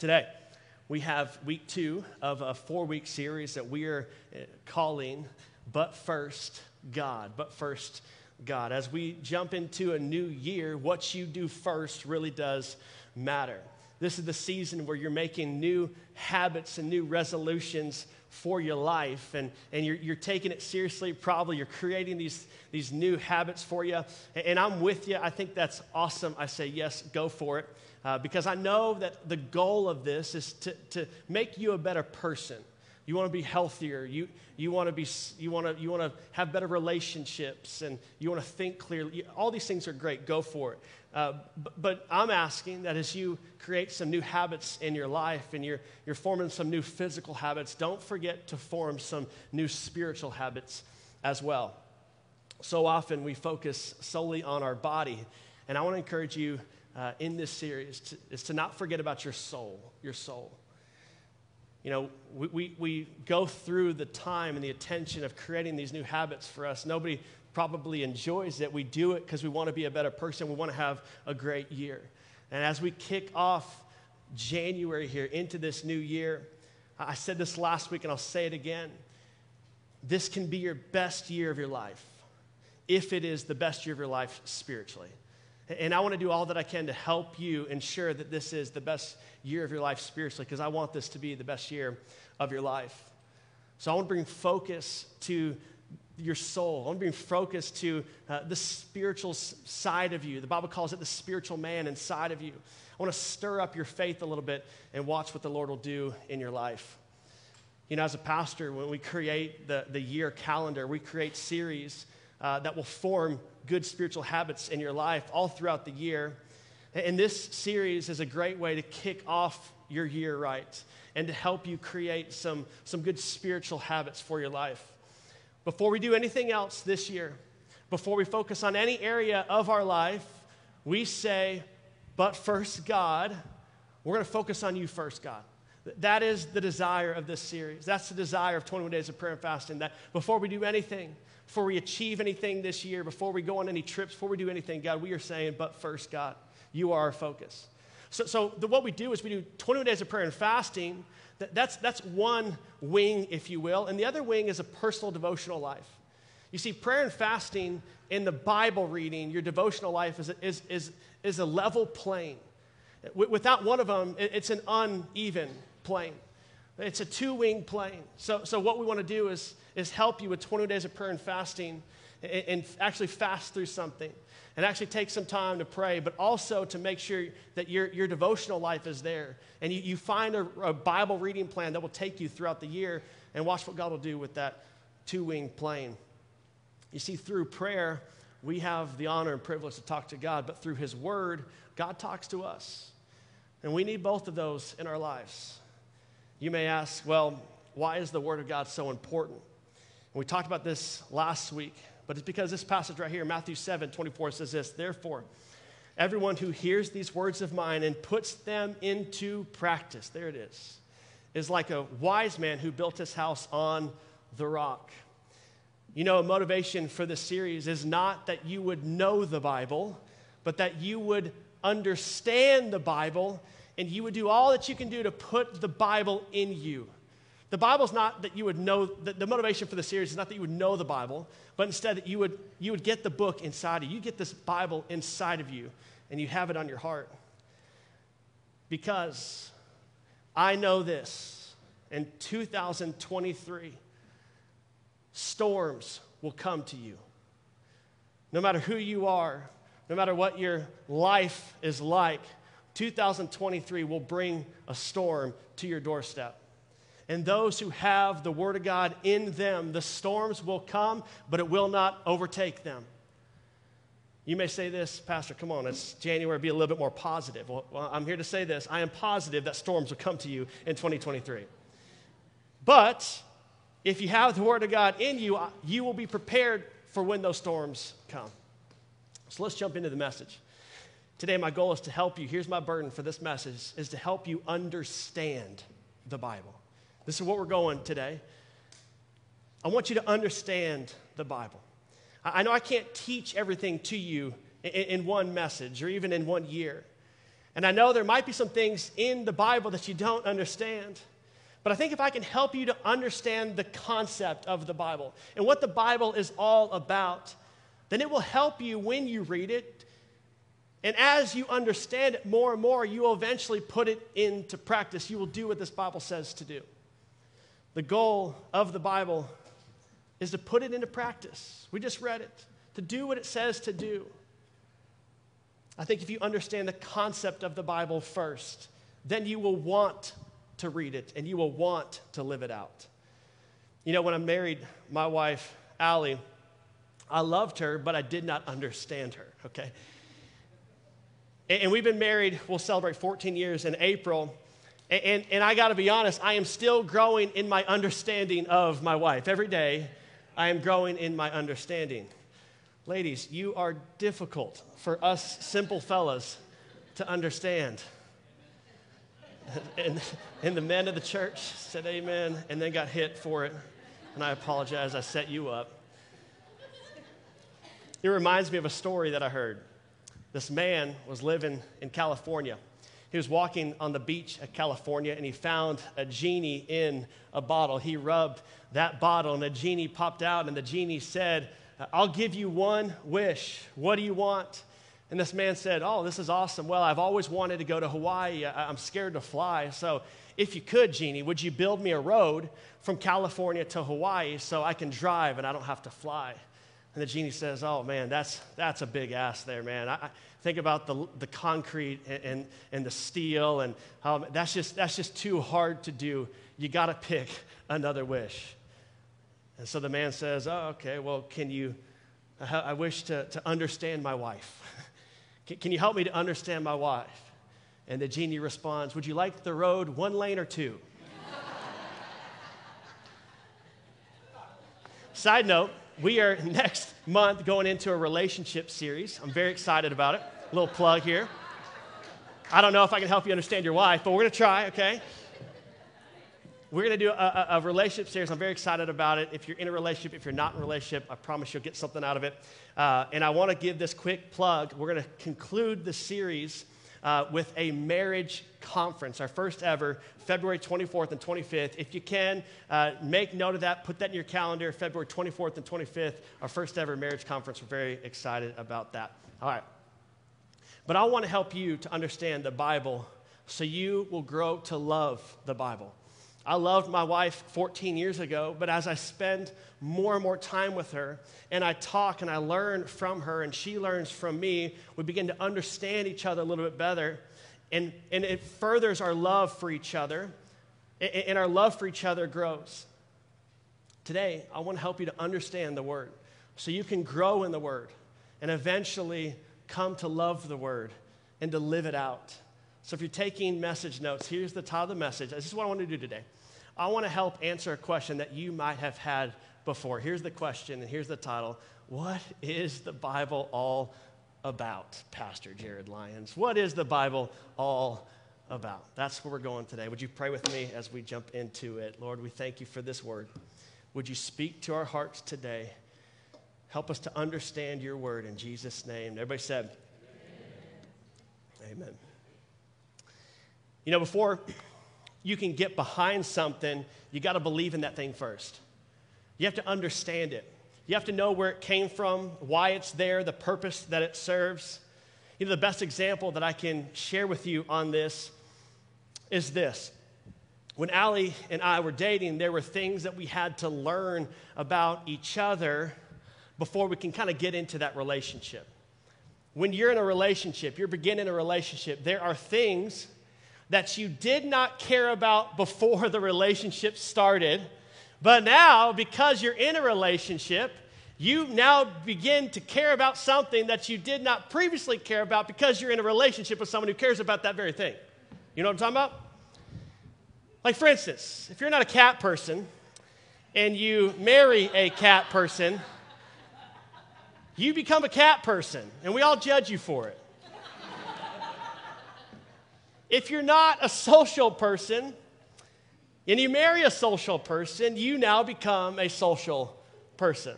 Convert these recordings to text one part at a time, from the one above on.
Today, we have week two of a four week series that we are uh, calling But First God. But First God. As we jump into a new year, what you do first really does matter. This is the season where you're making new habits and new resolutions for your life, and, and you're, you're taking it seriously. Probably you're creating these, these new habits for you. And, and I'm with you. I think that's awesome. I say, yes, go for it. Uh, because I know that the goal of this is to, to make you a better person. You want to be healthier. You, you want to be you want to you want to have better relationships and you want to think clearly. All these things are great. Go for it. Uh, but, but, I'm asking that as you create some new habits in your life and you're, you're forming some new physical habits, don't forget to form some new spiritual habits as well. So often we focus solely on our body, and I want to encourage you uh, in this series to, is to not forget about your soul, your soul. You know, we, we, we go through the time and the attention of creating these new habits for us. Nobody probably enjoys it. We do it because we want to be a better person. We want to have a great year. And as we kick off January here into this new year, I said this last week and I'll say it again. This can be your best year of your life if it is the best year of your life spiritually. And I want to do all that I can to help you ensure that this is the best year of your life spiritually, because I want this to be the best year of your life. So I want to bring focus to your soul. I want to bring focus to uh, the spiritual side of you. The Bible calls it the spiritual man inside of you. I want to stir up your faith a little bit and watch what the Lord will do in your life. You know, as a pastor, when we create the, the year calendar, we create series uh, that will form good spiritual habits in your life all throughout the year. And this series is a great way to kick off your year right and to help you create some, some good spiritual habits for your life. Before we do anything else this year, before we focus on any area of our life, we say, but first, God, we're going to focus on you first, God. That is the desire of this series. That's the desire of 21 Days of Prayer and Fasting. That before we do anything, before we achieve anything this year, before we go on any trips, before we do anything, God, we are saying, but first, God, you are our focus. So, so the, what we do is we do 21 days of prayer and fasting. That, that's, that's one wing, if you will. And the other wing is a personal devotional life. You see, prayer and fasting in the Bible reading, your devotional life is, is, is, is a level plane. Without one of them, it's an uneven plane. It's a two wing plane. So, so what we want to do is, is help you with 20 days of prayer and fasting and, and actually fast through something and actually take some time to pray, but also to make sure that your, your devotional life is there. And you, you find a, a Bible reading plan that will take you throughout the year and watch what God will do with that two wing plane. You see, through prayer, we have the honor and privilege to talk to God, but through His Word, God talks to us. And we need both of those in our lives. You may ask, well, why is the Word of God so important? We talked about this last week, but it's because this passage right here, Matthew 7 24, says this Therefore, everyone who hears these words of mine and puts them into practice, there it is, is like a wise man who built his house on the rock. You know, a motivation for this series is not that you would know the Bible, but that you would understand the Bible and you would do all that you can do to put the Bible in you. The Bible's not that you would know, the, the, motivation for the series is not that you would know the Bible, but instead that you would, you would get the book inside of you. You get this Bible inside of you, and you have it on your heart. Because I know this in 2023, storms will come to you. No matter who you are, no matter what your life is like, 2023 will bring a storm to your doorstep. And those who have the Word of God in them, the storms will come, but it will not overtake them. You may say this, Pastor, come on, it's January, be a little bit more positive. Well, I'm here to say this. I am positive that storms will come to you in 2023. But if you have the Word of God in you, uh, you will be prepared for when those storms come. So let's jump into the message. Today, my goal is to help you. Here's my burden for this message is to help you understand the Bible. This is what we're going today. I want you to understand the Bible. I know I can't teach everything to you in, one message or even in one year. And I know there might be some things in the Bible that you don't understand. But I think if I can help you to understand the concept of the Bible and what the Bible is all about, then it will help you when you read it. And as you understand it more and more, you will eventually put it into practice. You will do what this Bible says to do. The goal of the Bible is to put it into practice. We just read it, to do what it says to do. I think if you understand the concept of the Bible first, then you will want to read it and you will want to live it out. You know, when I married my wife, Allie, I loved her, but I did not understand her, okay? And, we've been married, we'll celebrate 14 years in April. And, and, and I gotta be honest, I am still growing in my understanding of my wife. Every day, I am growing in my understanding. Ladies, you are difficult for us simple fellas to understand. And, and the men of the church said amen and then got hit for it. And I apologize, I set you up. It reminds me of a story that I heard. This man was living in California. He was walking on the beach at California and he found a genie in a bottle. He rubbed that bottle and a genie popped out, and the genie said, I'll give you one wish. What do you want? And this man said, Oh, this is awesome. Well, I've always wanted to go to Hawaii. I'm scared to fly. So, if you could, Genie, would you build me a road from California to Hawaii so I can drive and I don't have to fly? And the genie says, Oh, man, that's, that's a big ass there, man. I, I think about the, the concrete and, and, and the steel, and um, that's, just, that's just too hard to do. You got to pick another wish. And so the man says, Oh, okay, well, can you? I wish to, to understand my wife. Can, can you help me to understand my wife? And the genie responds, Would you like the road one lane or two? Side note, we are next month going into a relationship series. I'm very excited about it. A little plug here. I don't know if I can help you understand your wife, but we're going to try, okay? We're going to do a, a, a, relationship series. I'm very excited about it. If you're in a relationship, if you're not in a relationship, I promise you'll get something out of it. Uh, and I want to give this quick plug. We're going to conclude the series uh, with a marriage conference, our first ever, February 24th and 25th. If you can, uh, make note of that, put that in your calendar, February 24th and 25th, our first ever marriage conference. We're very excited about that. All right. But I want to help you to understand the Bible so you will grow to love the Bible. I loved my wife 14 years ago, but as I spend more and more time with her and I talk and I learn from her and she learns from me, we begin to understand each other a little bit better. And, and it furthers our love for each other, and, and our love for each other grows. Today, I want to help you to understand the Word so you can grow in the Word and eventually come to love the Word and to live it out. So if you're taking message notes, here's the title of the message. This is what I want to do today. I want to help answer a question that you might have had before. Here's the question, and here's the title What is the Bible all about, Pastor Jared Lyons? What is the Bible all about? That's where we're going today. Would you pray with me as we jump into it? Lord, we thank you for this word. Would you speak to our hearts today? Help us to understand your word in Jesus' name. Everybody said, Amen. Amen. You know, before you can get behind something, you got to believe in that thing first. You have to understand it. You have to know where it came from, why it's there, the purpose that it serves. You know, the best example that I can share with you on this is this. When Allie and I were dating, there were things that we had to learn about each other before we can kind of get into that relationship. When you're in a relationship, you're beginning a relationship, there are things that you did not care about before the relationship started. But now, because you're in a relationship, you now begin to care about something that you did not previously care about because you're in a relationship with someone who cares about that very thing. You know what I'm talking about? Like, for instance, if you're not a cat person and you marry a cat person, you become a cat person, and we all judge you for it. If you're not a social person and you marry a social person, you now become a social person.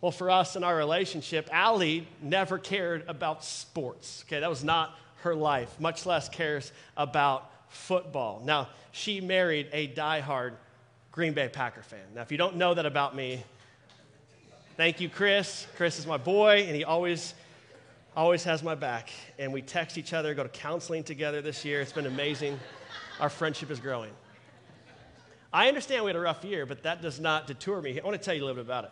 Well, for us in our relationship, Allie never cared about sports. Okay, that was not her life, much less cares about football. Now, she married a diehard Green Bay Packer fan. Now, if you don't know that about me, thank you, Chris. Chris is my boy, and he always always has my back. And we text each other, go to counseling together this year. It's been amazing. Our friendship is growing. I understand we had a rough year, but that does not deter me. I want to tell you a little bit about it.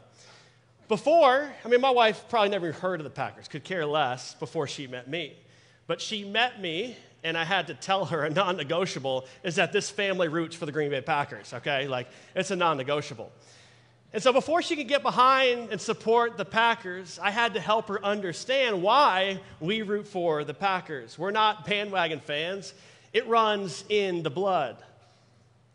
Before, I mean, my wife probably never heard of the Packers, could care less before she met me. But she met me, and I had to tell her a non negotiable is that this family roots for the Green Bay Packers, okay? Like, it's a non negotiable. And so before she could get behind and support the Packers, I had to help her understand why we root for the Packers. We're not bandwagon fans, it runs in the blood.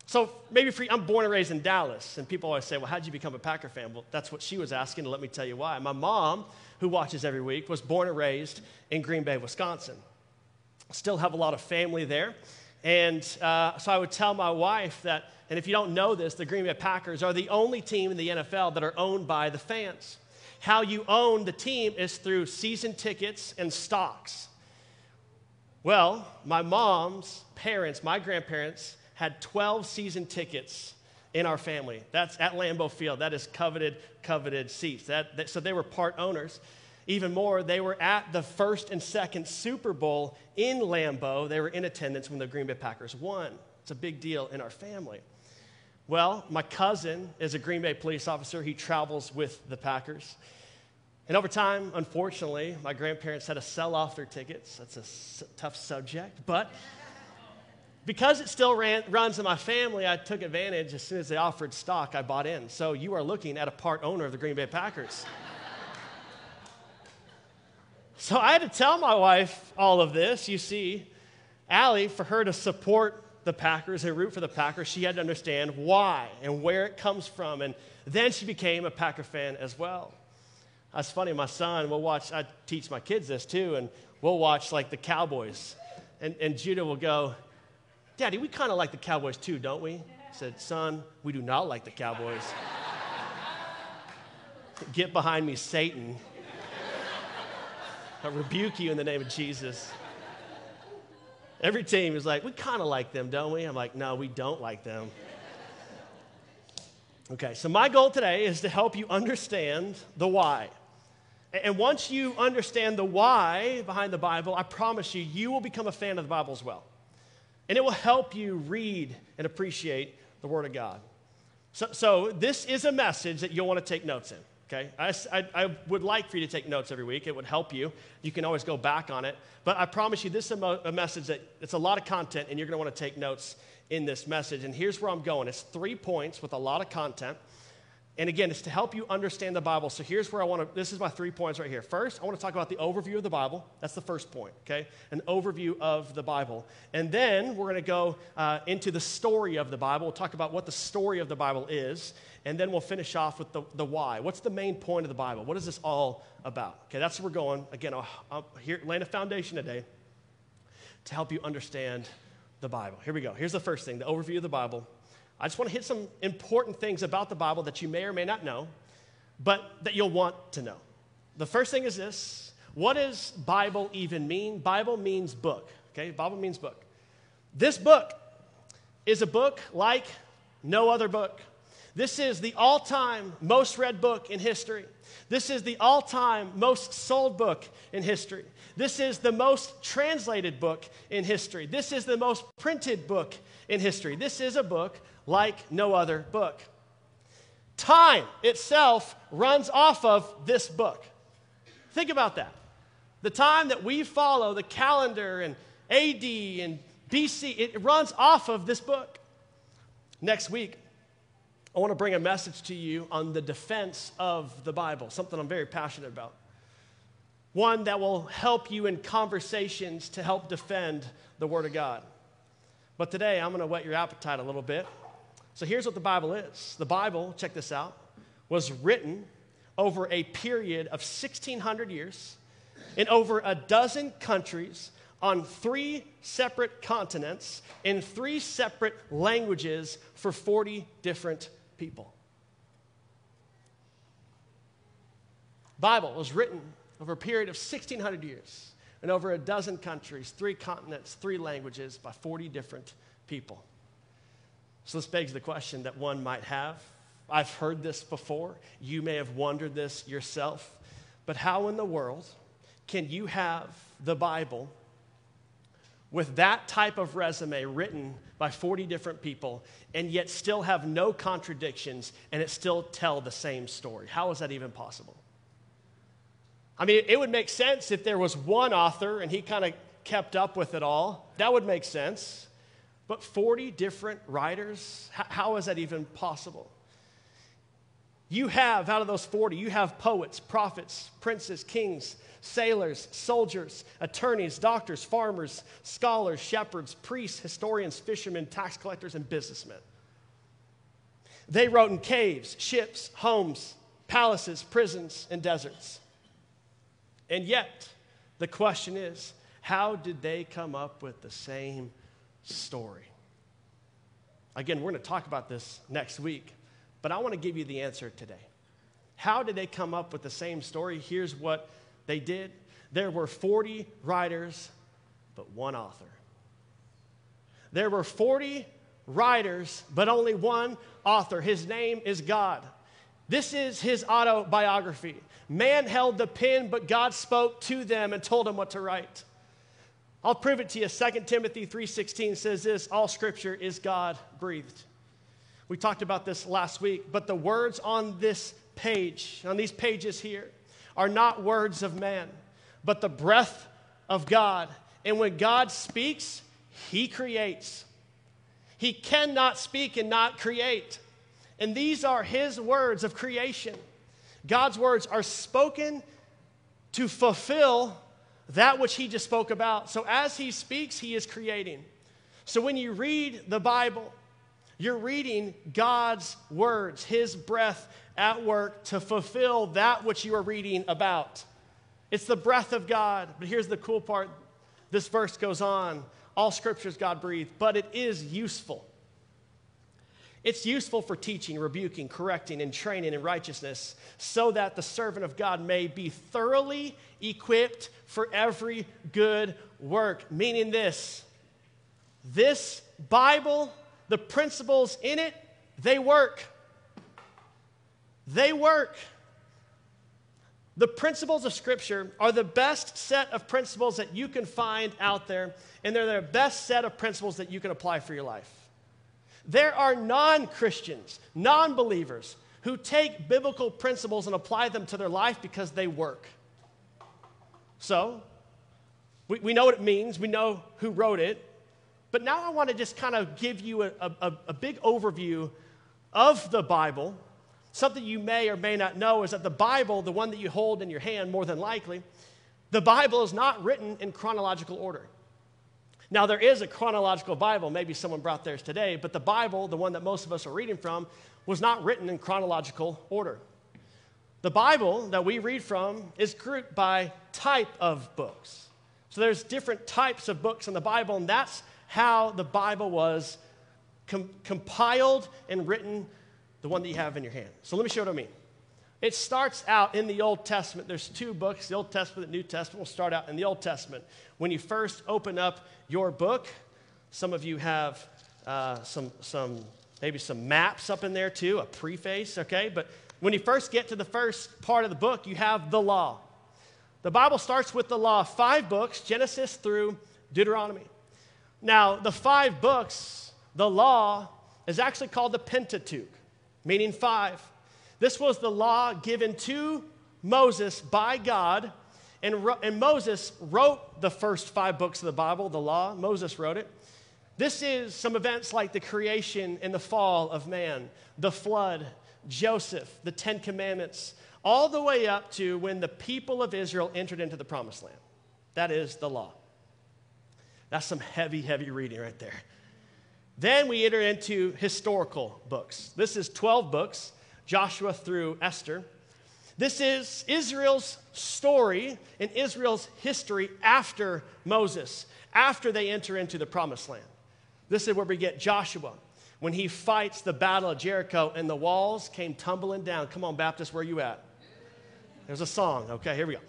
So maybe for you, I'm born and raised in Dallas, and people always say, Well, how'd you become a Packer fan? Well, that's what she was asking, and let me tell you why. My mom, who watches every week, was born and raised in Green Bay, Wisconsin. Still have a lot of family there. And uh, so I would tell my wife that and if you don't know this, the Green Bay Packers are the only team in the NFL that are owned by the fans. How you own the team is through season tickets and stocks. Well, my mom's parents, my grandparents, had 12 season tickets in our family. That's at Lambeau Field. That is coveted, coveted seats. That, that, so they were part owners. Even more, they were at the first and second Super Bowl in Lambeau. They were in attendance when the Green Bay Packers won. It's a big deal in our family. Well, my cousin is a Green Bay police officer. He travels with the Packers. And over time, unfortunately, my grandparents had to sell off their tickets. That's a s- tough subject. But because it still ran, runs in my family, I took advantage. As soon as they offered stock, I bought in. So you are looking at a part owner of the Green Bay Packers. So I had to tell my wife all of this. You see, Allie, for her to support the Packers and root for the Packers, she had to understand why and where it comes from. And then she became a Packer fan as well. That's funny. My son will watch, I teach my kids this too, and we'll watch like the Cowboys. And, and Judah will go, Daddy, we kind of like the Cowboys too, don't we? I said, Son, we do not like the Cowboys. Get behind me, Satan. I rebuke you in the name of Jesus. Every team is like, we kind of like them, don't we? I'm like, no, we don't like them. Okay, so my goal today is to help you understand the why. And once you understand the why behind the Bible, I promise you, you will become a fan of the Bible as well. And it will help you read and appreciate the Word of God. So, so this is a message that you'll want to take notes in okay? I, I, I, would like for you to take notes every week. It would help you. You can always go back on it. But I promise you, this is a, mo- a message that it's a lot of content, and you're going to want to take notes in this message. And here's where I'm going it's three points with a lot of content. And again, it's to help you understand the Bible. So here's where I want to, this is my three points right here. First, I want to talk about the overview of the Bible. That's the first point, okay? An overview of the Bible. And then we're going to go uh, into the story of the Bible. We'll talk about what the story of the Bible is. And then we'll finish off with the, the why. What's the main point of the Bible? What is this all about? Okay, that's where we're going. Again, I'll, I'll here, laying a foundation today to help you understand the Bible. Here we go. Here's the first thing the overview of the Bible. I just want to hit some important things about the Bible that you may or may not know, but that you'll want to know. The first thing is this What does Bible even mean? Bible means book, okay? Bible means book. This book is a book like no other book. This is the all time most read book in history. This is the all time most sold book in history. This is the most translated book in history. This is the most printed book in history. This is a book like no other book. Time itself runs off of this book. Think about that. The time that we follow, the calendar and AD and BC, it runs off of this book. Next week, I want to bring a message to you on the defense of the Bible, something I'm very passionate about. One that will help you in conversations to help defend the Word of God. But today, I'm going to whet your appetite a little bit so here's what the Bible is the Bible, check this out, was written over a period of 1,600 years in over a dozen countries on three separate continents in three separate languages for 40 different people. Bible was written over a period of 1600 years in over a dozen countries, three continents, three languages, by 40 different people. So this begs the question that one might have. I've heard this before. You may have wondered this yourself. But how in the world can you have the Bible with that type of resume written by 40 different people and yet still have no contradictions and it still tell the same story? How is that even possible? I mean, it would make sense if there was one author and he kind of kept up with it all. That would make sense. But 40 different writers, how is that even possible? You have, out of those 40, you have poets, prophets, princes, kings, sailors, soldiers, attorneys, doctors, farmers, scholars, shepherds, priests, historians, fishermen, tax collectors, and businessmen. They wrote in caves, ships, homes, palaces, prisons, and deserts. And yet, the question is how did they come up with the same story? Again, we're going to talk about this next week, but I want to give you the answer today. How did they come up with the same story? Here's what they did there were 40 writers, but one author. There were 40 writers, but only one author. His name is God. This is his autobiography. Man held the pen, but God spoke to them and told them what to write. I'll prove it to you. 2 Timothy 3:16 says this, all scripture is God breathed. We talked about this last week, but the words on this page, on these pages here, are not words of man, but the breath of God. And when God speaks, he creates. He cannot speak and not create. And these are his words of creation. God's words are spoken to fulfill that which he just spoke about. So as he speaks, he is creating. So when you read the Bible, you're reading God's words, his breath at work to fulfill that which you are reading about. It's the breath of God. But here's the cool part this verse goes on all scriptures God breathed, but it is useful. It's useful for teaching, rebuking, correcting, and training in righteousness, so that the servant of God may be thoroughly equipped for every good work. Meaning this this Bible, the principles in it, they work. They work. The principles of Scripture are the best set of principles that you can find out there, and they're the best set of principles that you can apply for your life. There are non Christians, non believers, who take biblical principles and apply them to their life because they work. So, we, we know what it means, we know who wrote it, but now I want to just kind of give you a, a, a big overview of the Bible Something you may or may not know is that the Bible, the one that you hold in your hand more than likely, the Bible is not written in chronological order. Now, there is a chronological Bible, maybe someone brought theirs today, but the Bible, the one that most of us are reading from, was not written in chronological order. The Bible that we read from is grouped by type of books. So there's different types of books in the Bible, and that's how the Bible was com- compiled and written the one that you have in your hand. So let me show you what I mean. It starts out in the Old Testament. There's two books, the Old Testament and the New Testament. We'll start out in the Old Testament. When you first open up your book, some of you have uh, some, some, maybe some maps up in there too, a preface, okay? But when you first get to the first part of the book, you have the law. The Bible starts with the law, five books, Genesis through Deuteronomy. Now, the five books, the law, is actually called the Pentateuch meaning five. This was the law given to Moses by God, and, and Moses wrote the first five books of the Bible, the law. Moses wrote it. This is some events like the creation and the fall of man, the flood, Joseph, the Ten Commandments, all the way up to when the people of Israel entered into the promised land. That is the law. That's some heavy, heavy reading right there. Then we enter into historical books. This is 12 books, Joshua through Esther. This is Israel's story and Israel's history after Moses, after they enter into the promised land. This is where we get Joshua when he fights the battle of Jericho and the walls came tumbling down. Come on, Baptist, where are you at? There's a song. Okay, here we go.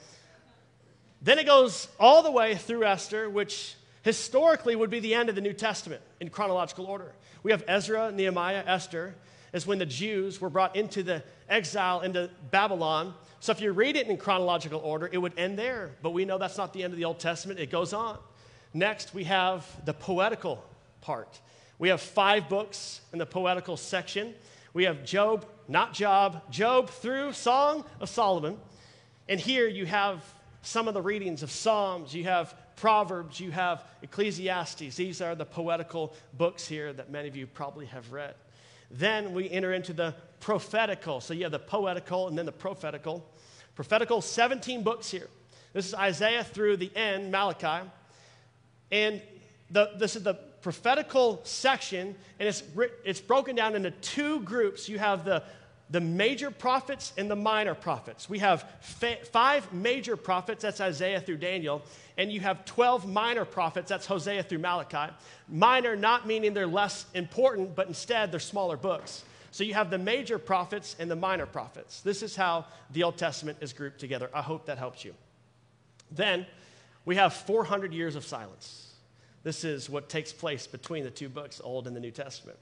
Then it goes all the way through Esther, which historically would be the end of the New Testament in chronological order. We have Ezra, Nehemiah, Esther, is when the Jews were brought into the exile into Babylon. So if you read it in chronological order, it would end there. But we know that's not the end of the Old Testament, it goes on. Next, we have the poetical part. We have five books in the poetical section. We have Job, not Job, Job through Song of Solomon. And here you have some of the readings of Psalms, you have Proverbs, you have Ecclesiastes. These are the poetical books here that many of you probably have read. Then we enter into the prophetical. So you have the poetical and then the prophetical. Prophetical, 17 books here. This is Isaiah through the end, Malachi. And the, this is the prophetical section, and it's, it's broken down into two groups. You have the, the major prophets and the minor prophets. We have fa- five major prophets, that's Isaiah through Daniel, and you have 12 minor prophets, that's Hosea through Malachi. Minor not meaning they're less important, but instead they're smaller books. So you have the major prophets and the minor prophets. This is how the Old Testament is grouped together. I hope that helps you. Then we have 400 years of silence. This is what takes place between the two books, Old and the New Testament.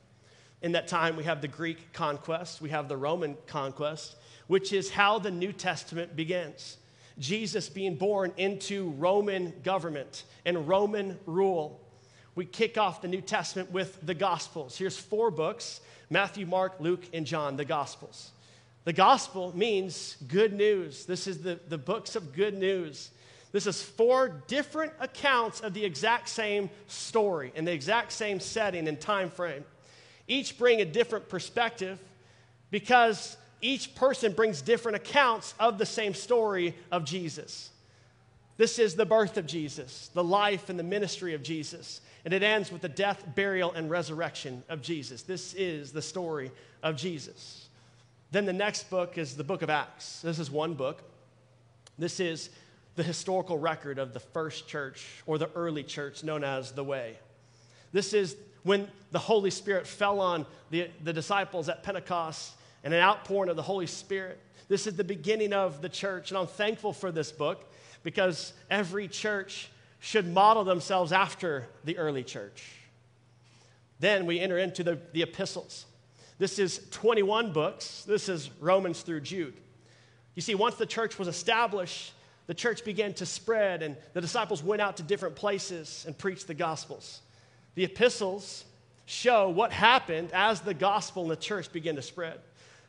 In that time, we have the Greek conquest, we have the Roman conquest, which is how the New Testament begins. Jesus being born into Roman government and Roman rule. We kick off the New Testament with the Gospels. Here's four books Matthew, Mark, Luke, and John, the Gospels. The Gospel means good news. This is the, the books of good news. This is four different accounts of the exact same story in the exact same setting and time frame. Each bring a different perspective because each person brings different accounts of the same story of Jesus. This is the birth of Jesus, the life and the ministry of Jesus. And it ends with the death, burial, and resurrection of Jesus. This is the story of Jesus. Then the next book is the book of Acts. This is one book. This is the historical record of the first church or the early church known as the Way. This is when the Holy Spirit fell on the, the disciples at Pentecost and an outpouring of the Holy Spirit. This is the beginning of the church, and I'm thankful for this book because every church should model themselves after the early church. Then we enter into the, the epistles. This is 21 books. This is Romans through Jude. You see, once the church was established, the church began to spread, and the disciples went out to different places and preached the gospels. The epistles show what happened as the gospel and the church began to spread.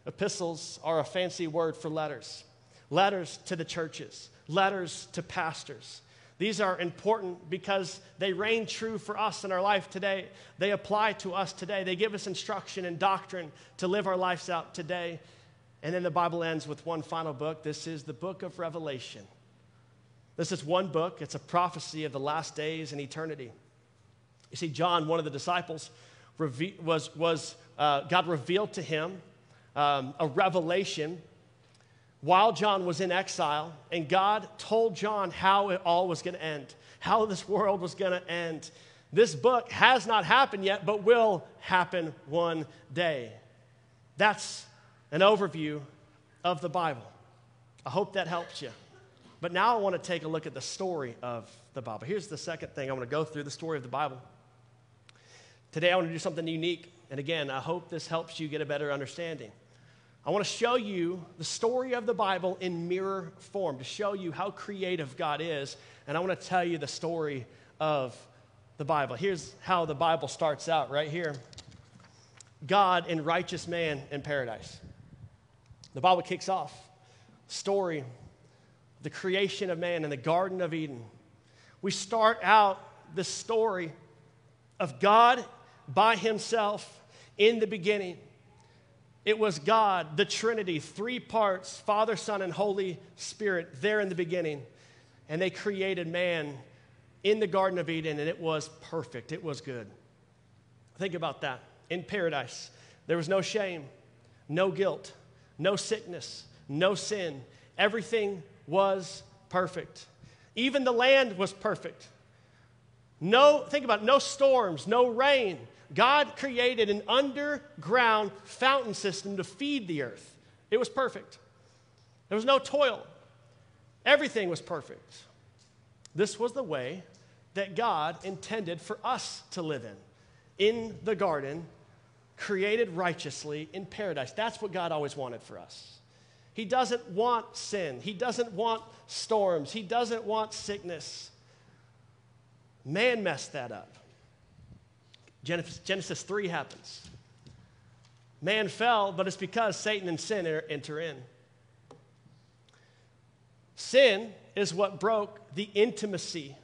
Epistles are a fancy word for letters letters to the churches, letters to pastors. These are important because they reign true for us in our life today. They apply to us today. They give us instruction and doctrine to live our lives out today. And then the Bible ends with one final book. This is the book of Revelation. This is one book, it's a prophecy of the last days and eternity. You see, John, one of the disciples, was, was uh, God revealed to him um, a revelation while John was in exile, and God told John how it all was going to end, how this world was going to end. This book has not happened yet, but will happen one day. That's an overview of the Bible. I hope that helps you. But now I want to take a look at the story of the Bible. Here's the second thing I want to go through the story of the Bible. Today I want to do something unique. And again, I hope this helps you get a better understanding. I want to show you the story of the Bible in mirror form to show you how creative God is. And I want to tell you the story of the Bible. Here's how the Bible starts out right here God and righteous man in paradise. The Bible kicks off story the creation of man in the Garden of Eden. We start out the story of God by himself in the beginning it was God, the Trinity, three parts Father, Son, and Holy Spirit there in the beginning. And they created man in the Garden of Eden, and it was perfect. It was good. Think about that. In paradise, there was no shame, no guilt, no sickness, no sin. Everything was perfect. Even the land was perfect. No, think about it, no storms, no rain, God created an underground fountain system to feed the earth. It was perfect. There was no toil. Everything was perfect. This was the way that God intended for us to live in. In the garden, created righteously in paradise. That's what God always wanted for us. He doesn't want sin, He doesn't want storms, He doesn't want sickness. Man messed that up. Genesis 3 happens. Man fell, but it's because Satan and sin er, enter in. Sin is what broke the intimacy,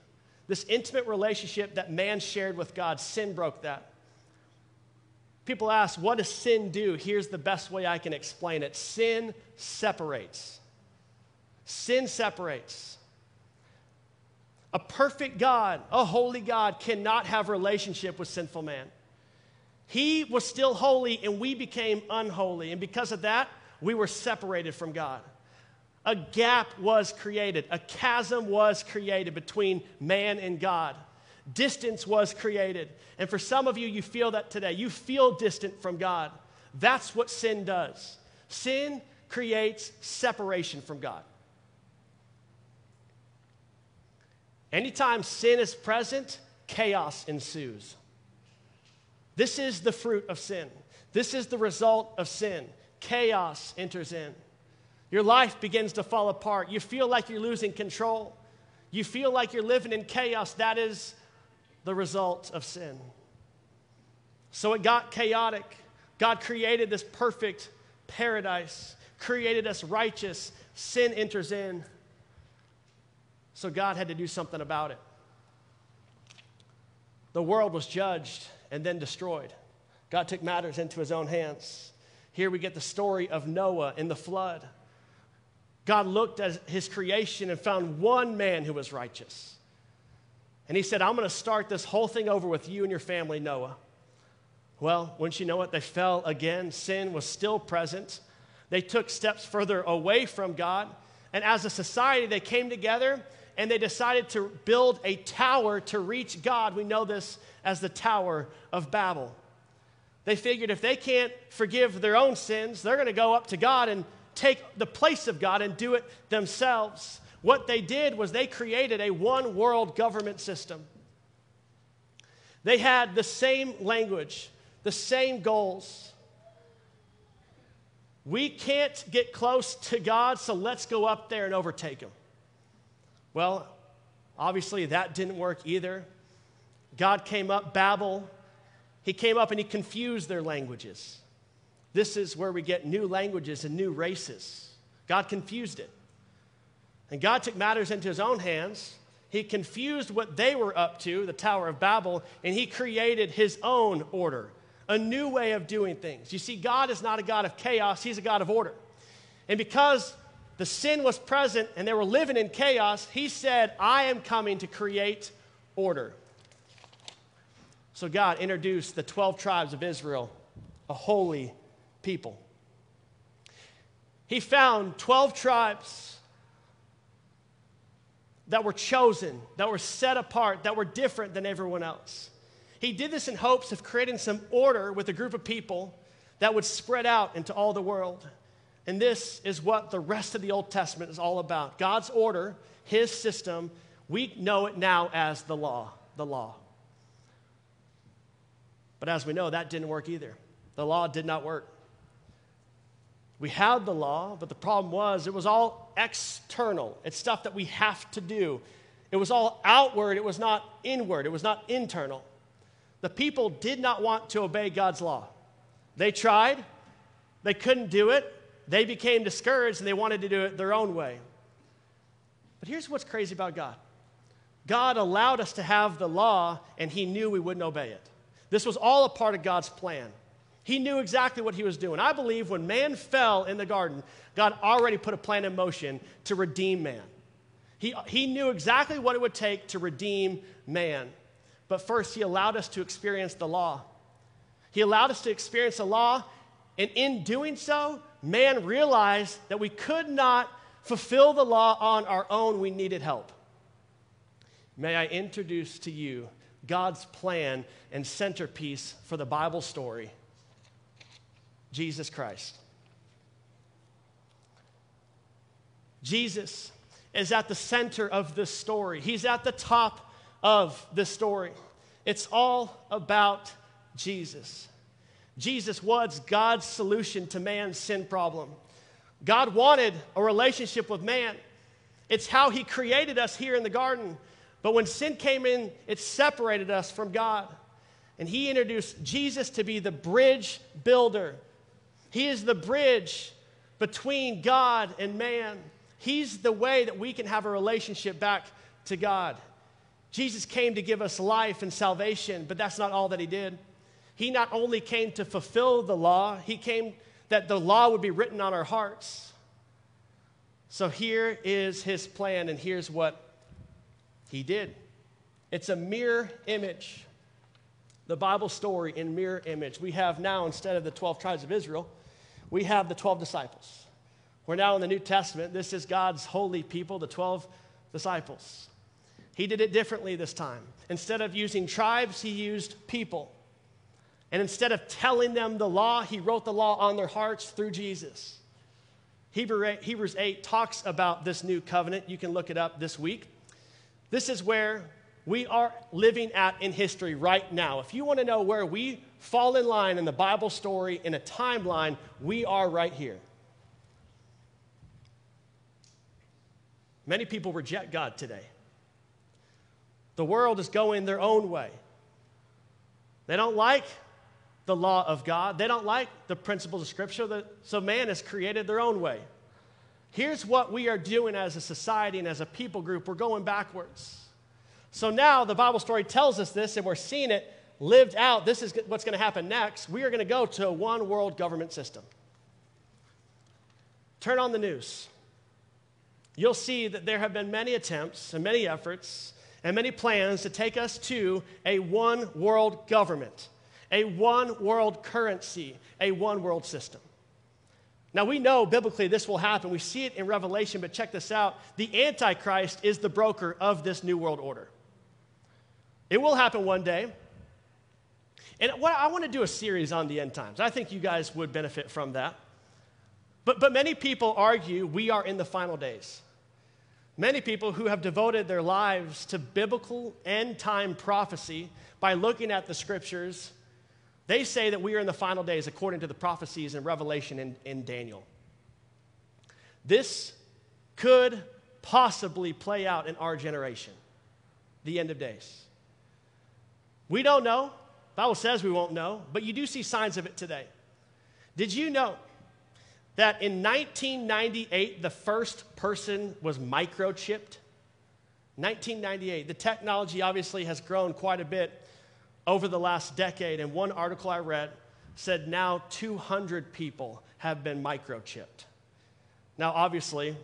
this intimate relationship that man shared with God. Sin broke that. People ask, what does sin do? Here's the best way I can explain it sin separates. Sin separates. A perfect God, a holy God, cannot have relationship with sinful man. He was still holy and we became unholy. And because of that, we were separated from God. A gap was created, a chasm was created between man and God. Distance was created. And for some of you, you feel that today. You feel distant from God. That's what sin does. Sin creates separation from God. Anytime sin is present, chaos ensues. This is the fruit of sin. This is the result of sin. Chaos enters in. Your life begins to fall apart. You feel like you're losing control. You feel like you're living in chaos. That is the result of sin. So it got chaotic. God created this perfect paradise, created us righteous. Sin enters in. So God had to do something about it. The world was judged and then destroyed. God took matters into his own hands. Here we get the story of Noah in the flood. God looked at his creation and found one man who was righteous. And he said, I'm going to start this whole thing over with you and your family, Noah. Well, wouldn't you know it? They fell again. Sin was still present. They took steps further away from God. And as a society, they came together and they decided to build a tower to reach God. We know this as the Tower of Babel. They figured if they can't forgive their own sins, they're going to go up to God and take the place of God and do it themselves. What they did was they created a one world government system. They had the same language, the same goals. We can't get close to God, so let's go up there and overtake him. Well, obviously that didn't work either. God came up, Babel, he came up and he confused their languages. This is where we get new languages and new races. God confused it. And God took matters into his own hands. He confused what they were up to, the Tower of Babel, and he created his own order, a new way of doing things. You see, God is not a God of chaos, he's a God of order. And because the sin was present and they were living in chaos, he said, I am coming to create order. So God introduced the 12 tribes of Israel, a holy people. He found 12 tribes that were chosen, that were set apart, that were different than everyone else. He did this in hopes of creating some order with a group of people that would spread out into all the world. And this is what the rest of the Old Testament is all about God's order, His system. We know it now as the law, the law. But as we know, that didn't work either. The law did not work. We had the law, but the problem was it was all external. It's stuff that we have to do. It was all outward, it was not inward, it was not internal. The people did not want to obey God's law. They tried, they couldn't do it, they became discouraged and they wanted to do it their own way. But here's what's crazy about God God allowed us to have the law, and He knew we wouldn't obey it. This was all a part of God's plan. He knew exactly what He was doing. I believe when man fell in the garden, God already put a plan in motion to redeem man. He, he knew exactly what it would take to redeem man. But first, He allowed us to experience the law. He allowed us to experience the law, and in doing so, man realized that we could not fulfill the law on our own, we needed help. May I introduce to you God's plan and centerpiece for the Bible story Jesus Christ. Jesus is at the center of this story. He's at the top of this story. It's all about Jesus. Jesus was God's solution to man's sin problem. God wanted a relationship with man. It's how he created us here in the garden. But when sin came in, it separated us from God. And he introduced Jesus to be the bridge builder. He is the bridge between God and man. He's the way that we can have a relationship back to God. Jesus came to give us life and salvation, but that's not all that he did. He not only came to fulfill the law, he came that the law would be written on our hearts. So here is his plan, and here's what he did. It's a mirror image. The Bible story in mirror image. We have now, instead of the 12 tribes of Israel, we have the 12 disciples. We're now in the New Testament. This is God's holy people, the 12 disciples. He did it differently this time. Instead of using tribes, he used people. And instead of telling them the law, he wrote the law on their hearts through Jesus. Hebrews 8 talks about this new covenant. You can look it up this week. This is where we are living at in history right now. If you want to know where we fall in line in the Bible story, in a timeline, we are right here. Many people reject God today. The world is going their own way. They don't like the law of God. They don't like the principles of Scripture, so man has created their own way. Here's what we are doing as a society and as a people group we're going backwards. So now the Bible story tells us this, and we're seeing it lived out. This is what's going to happen next. We are going to go to a one world government system. Turn on the news. You'll see that there have been many attempts and many efforts and many plans to take us to a one world government a one world currency, a one world system. Now, we know biblically this will happen. We see it in Revelation, but check this out. The Antichrist is the broker of this new world order. It will happen one day. And what, I want to do a series on the end times. I think you guys would benefit from that. But, but many people argue we are in the final days. Many people who have devoted their lives to biblical end time prophecy by looking at the scriptures they say that we are in the final days according to the prophecies in Revelation and in Daniel. This could possibly play out in our generation, the end of days. We don't know. Bible says we won't know, but you do see signs of it today. Did you know that in 1998 the first person was microchipped? 1998. The technology obviously has grown quite a bit over the last decade. And one article I read said now 200 people have been microchipped. Now, obviously,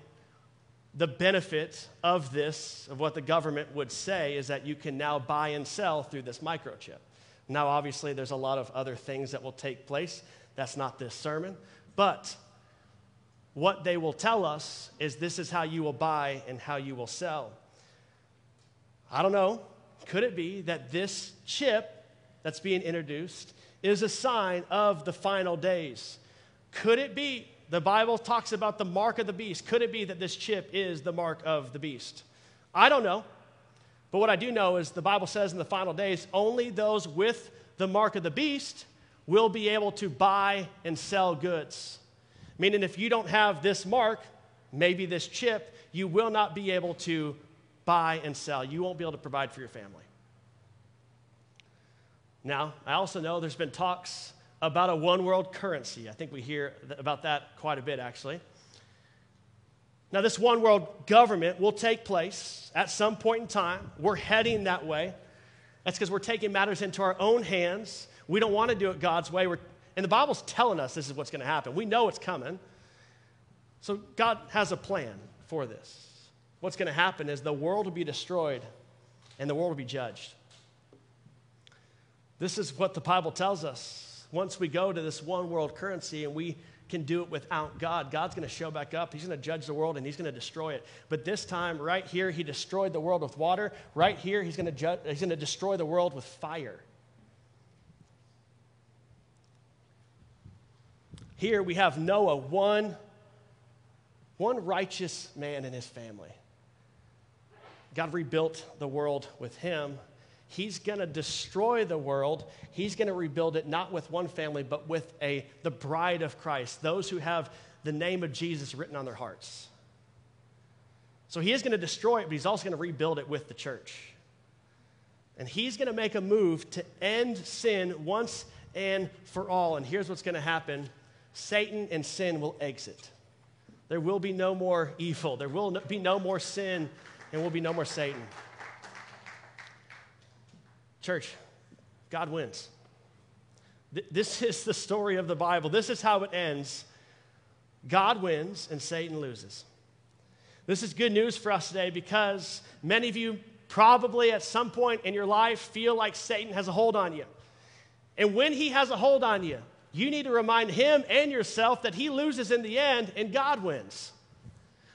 the benefit of this, of what the government would say, is that you can now buy and sell through this microchip. Now, obviously, there's a lot of other things that will take place. That's not this sermon. But what they will tell us is this is how you will buy and how you will sell. I don't know. Could it be that this chip that's being introduced is a sign of the final days? Could it be? The Bible talks about the mark of the beast. Could it be that this chip is the mark of the beast? I don't know. But what I do know is the Bible says in the final days, only those with the mark of the beast will be able to buy and sell goods. Meaning, if you don't have this mark, maybe this chip, you will not be able to buy and sell. You won't be able to provide for your family. Now, I also know there's been talks about a one world currency. I think we hear about that quite a bit, actually. Now, this one world government will take place at some point in time. We're heading that way. That's because we're taking matters into our own hands. We don't want to do it God's way. We're, and the Bible's telling us this is what's going to happen. We know it's coming. So, God has a plan for this what's going to happen is the world will be destroyed and the world will be judged. This is what the Bible tells us. Once we go to this one world currency and we can do it without God, God's going to show back up. He's going to judge the world and he's going to destroy it. But this time, right here, he destroyed the world with water. Right here, he's going to, ju- he's going to destroy the world with fire. Here we have Noah, one, one righteous man in his family. God rebuilt the world with him. He's going to destroy the world. He's going to rebuild it not with one family, but with a, the bride of Christ, those who have the name of Jesus written on their hearts. So he is going to destroy it, but he's also going to rebuild it with the church. And he's going to make a move to end sin once and for all. And here's what's going to happen Satan and sin will exit. There will be no more evil, there will be no more sin, and will be no more Satan. Church, God wins. This is the story of the Bible. This is how it ends. God wins and Satan loses. This is good news for us today because many of you probably at some point in your life feel like Satan has a hold on you. And when he has a hold on you, you need to remind him and yourself that he loses in the end and God wins.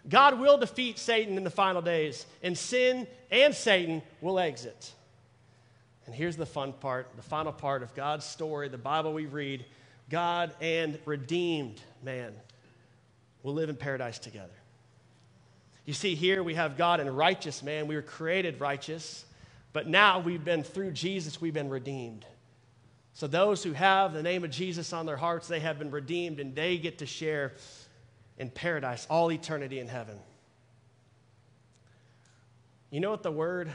God will defeat Satan in the final days, and sin and Satan will exit. And here's the fun part the final part of God's story, the Bible we read God and redeemed man will live in paradise together. You see, here we have God and righteous man. We were created righteous, but now we've been, through Jesus, we've been redeemed. So those who have the name of Jesus on their hearts, they have been redeemed and they get to share in paradise, all eternity in heaven. You know what the word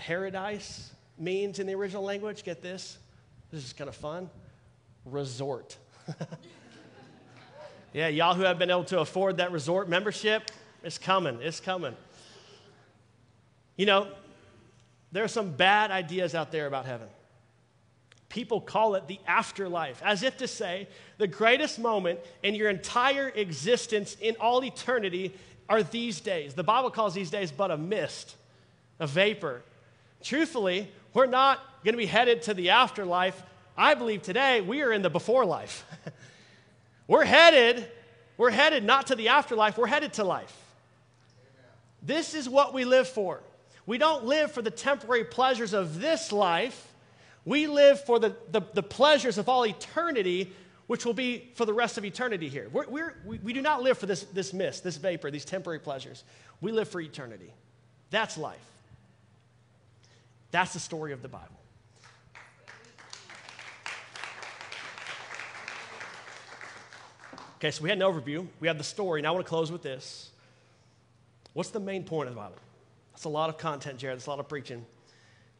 paradise means in the original language? Get this. This is kind of fun. Resort. yeah, y'all who have been able to afford that resort membership, it's coming. It's coming. You know, there are some bad ideas out there about heaven. People call it the afterlife, as if to say the greatest moment in your entire existence in all eternity are these days. The Bible calls these days but a mist, a vapor. Truthfully, we're not going to be headed to the afterlife. I believe today we are in the before life. we're headed, we're headed not to the afterlife, we're headed to life. This is what we live for. We don't live for the temporary pleasures of this life. We live for the, the, the pleasures of all eternity, which will be for the rest of eternity here. We're, we're, we, we do not live for this, this mist, this vapor, these temporary pleasures. We live for eternity. That's life. That's the story of the Bible. Okay, so we had an overview. We had the story. Now I want to close with this. What's the main point of the Bible? That's a lot of content, Jared. That's a lot of preaching.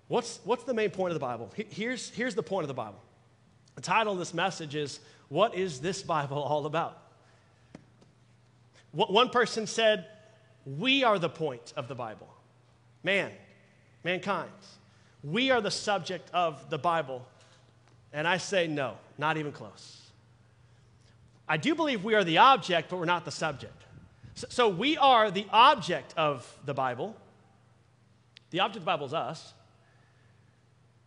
What's, what's the main point of the Bible? Here's, here's the point of the Bible. The title of this message is What is this Bible all about? One person said, We are the point of the Bible. Man, mankind. We are the subject of the Bible. And I say, no, not even close. I do believe we are the object, but we're not the subject. So, so we are the object of the Bible. The object of the Bible is us.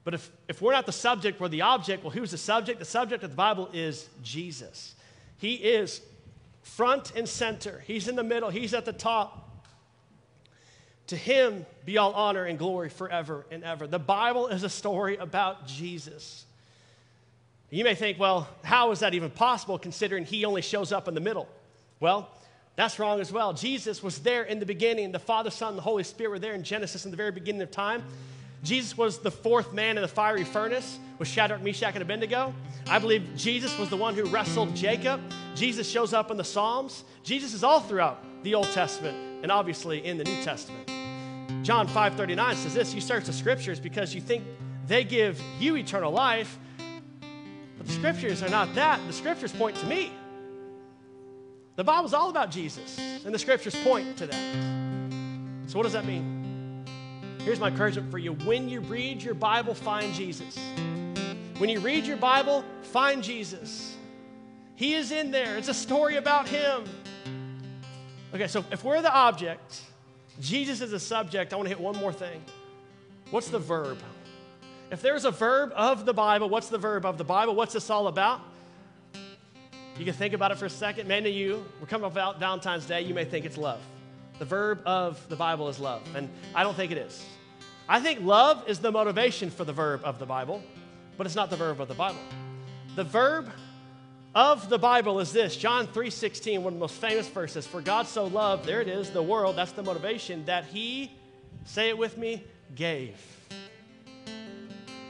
But if, if we're not the subject, we're the object. Well, who's the subject? The subject of the Bible is Jesus. He is front and center, He's in the middle, He's at the top. To Him be all honor and glory forever and ever. The Bible is a story about Jesus. You may think, well, how is that even possible considering He only shows up in the middle? Well, that's wrong as well. Jesus was there in the beginning. The Father, Son, and the Holy Spirit were there in Genesis in the very beginning of time. Jesus was the fourth man in the fiery furnace with Shadrach, Meshach, and Abednego. I believe Jesus was the one who wrestled Jacob. Jesus shows up in the Psalms. Jesus is all throughout the Old Testament and obviously in the New Testament. John 5:39 says this, you search the scriptures because you think they give you eternal life, but the scriptures are not that. The scriptures point to me. The Bible's all about Jesus, and the scriptures point to that. So, what does that mean? Here's my encouragement for you. When you read your Bible, find Jesus. When you read your Bible, find Jesus. He is in there, it's a story about Him. Okay, so if we're the object, Jesus is a subject, I want to hit one more thing. What's the verb? If there's a verb of the Bible, what's the verb of the Bible? What's this all about? You can think about it for a second. Many of you, we're coming up Valentine's Day, you may think it's love. The verb of the Bible is love, and I don't think it is. I think love is the motivation for the verb of the Bible, but it's not the verb of the Bible. The verb of the Bible is this John 3:16, one of the most famous verses. For God so loved, there it is, the world, that's the motivation, that he, say it with me, gave.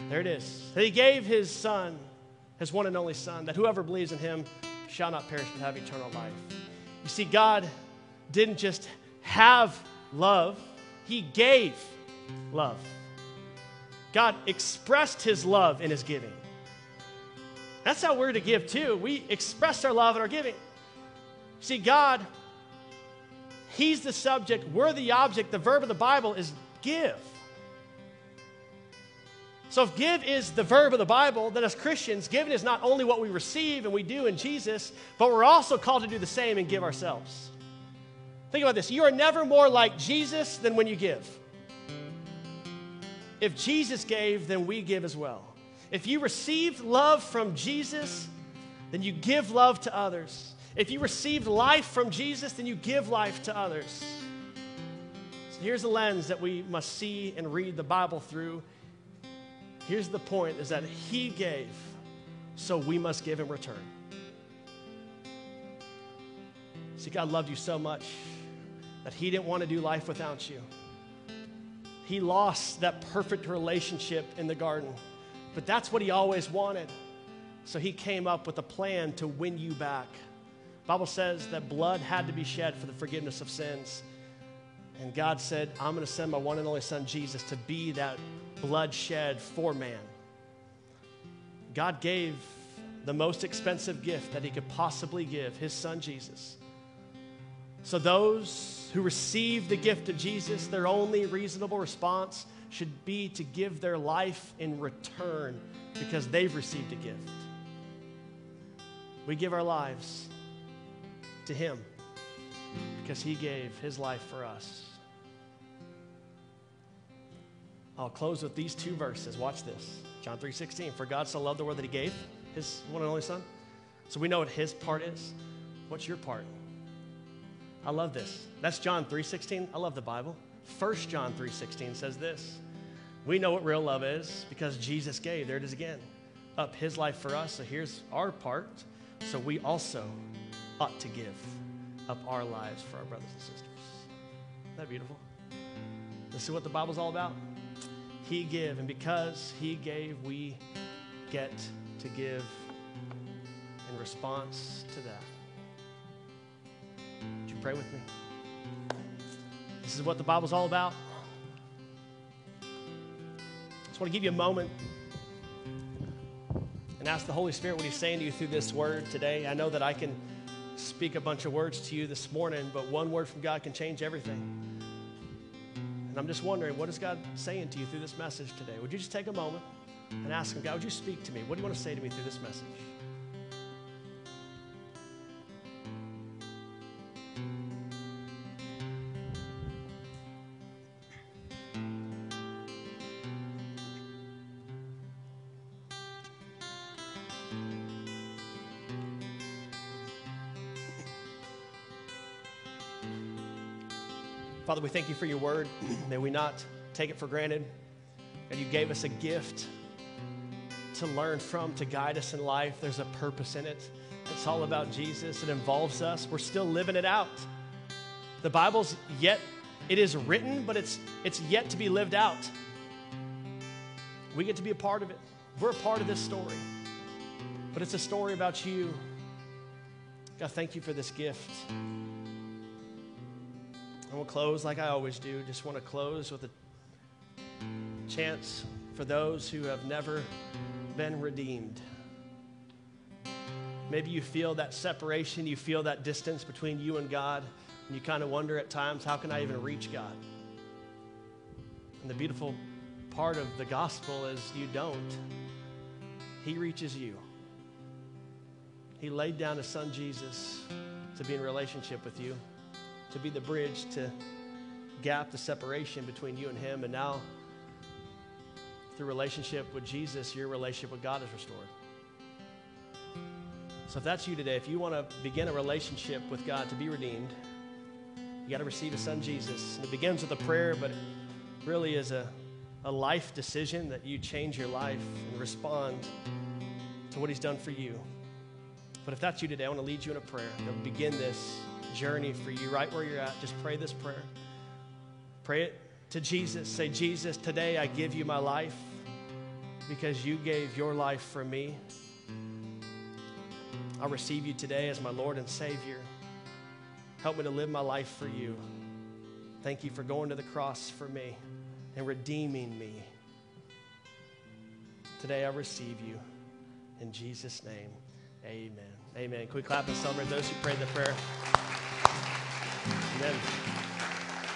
There it is. He gave his son, his one and only son, that whoever believes in him shall not perish but have eternal life. You see, God didn't just have love, he gave love. God expressed his love in his giving. That's how we're to give too. We express our love in our giving. See, God, He's the subject, we're the object. The verb of the Bible is give. So, if give is the verb of the Bible, then as Christians, giving is not only what we receive and we do in Jesus, but we're also called to do the same and give ourselves. Think about this you are never more like Jesus than when you give. If Jesus gave, then we give as well. If you received love from Jesus, then you give love to others. If you received life from Jesus, then you give life to others. So here's the lens that we must see and read the Bible through. Here's the point is that he gave, so we must give in return. See, God loved you so much that he didn't want to do life without you. He lost that perfect relationship in the garden, but that's what he always wanted. So he came up with a plan to win you back. The Bible says that blood had to be shed for the forgiveness of sins. And God said, I'm going to send my one and only son Jesus to be that blood shed for man. God gave the most expensive gift that he could possibly give, his son Jesus. So those who receive the gift of Jesus, their only reasonable response should be to give their life in return because they've received a gift. We give our lives to Him because He gave His life for us. I'll close with these two verses. Watch this. John 3:16. For God so loved the world that he gave his one and only son. So we know what his part is. What's your part? I love this. That's John 3:16. I love the Bible. 1 John 3:16 says this. We know what real love is because Jesus gave. There it is again. Up his life for us. So here's our part. So we also ought to give up our lives for our brothers and sisters. Isn't that beautiful? This is what the Bible's all about. He gave, and because he gave, we get to give in response to that. Would you pray with me? This is what the Bible's all about. I just want to give you a moment and ask the Holy Spirit what He's saying to you through this word today. I know that I can speak a bunch of words to you this morning, but one word from God can change everything. And I'm just wondering, what is God saying to you through this message today? Would you just take a moment and ask Him, God, would you speak to me? What do you want to say to me through this message? We thank you for your word. May we not take it for granted. And you gave us a gift to learn from, to guide us in life. There's a purpose in it. It's all about Jesus. It involves us. We're still living it out. The Bible's yet, it is written, but it's, it's yet to be lived out. We get to be a part of it. We're a part of this story. But it's a story about you. God, thank you for this gift. And we'll close like I always do. Just want to close with a chance for those who have never been redeemed. Maybe you feel that separation, you feel that distance between you and God, and you kind of wonder at times, how can I even reach God? And the beautiful part of the gospel is you don't. He reaches you. He laid down his son Jesus to be in relationship with you to be the bridge to gap the separation between you and him. And now, through relationship with Jesus, your relationship with God is restored. So if that's you today, if you want to begin a relationship with God to be redeemed, you got to receive His Son Jesus. And it begins with a prayer, but it really is a, a life decision that you change your life and respond to what He's done for you. But if that's you today, I want to lead you in a prayer that will begin this journey for you right where you're at. Just pray this prayer. Pray it to Jesus. Say, Jesus, today I give you my life because you gave your life for me. I receive you today as my Lord and Savior. Help me to live my life for you. Thank you for going to the cross for me and redeeming me. Today I receive you. In Jesus' name, amen. Amen. We clap and celebrate those who prayed the prayer? Amen.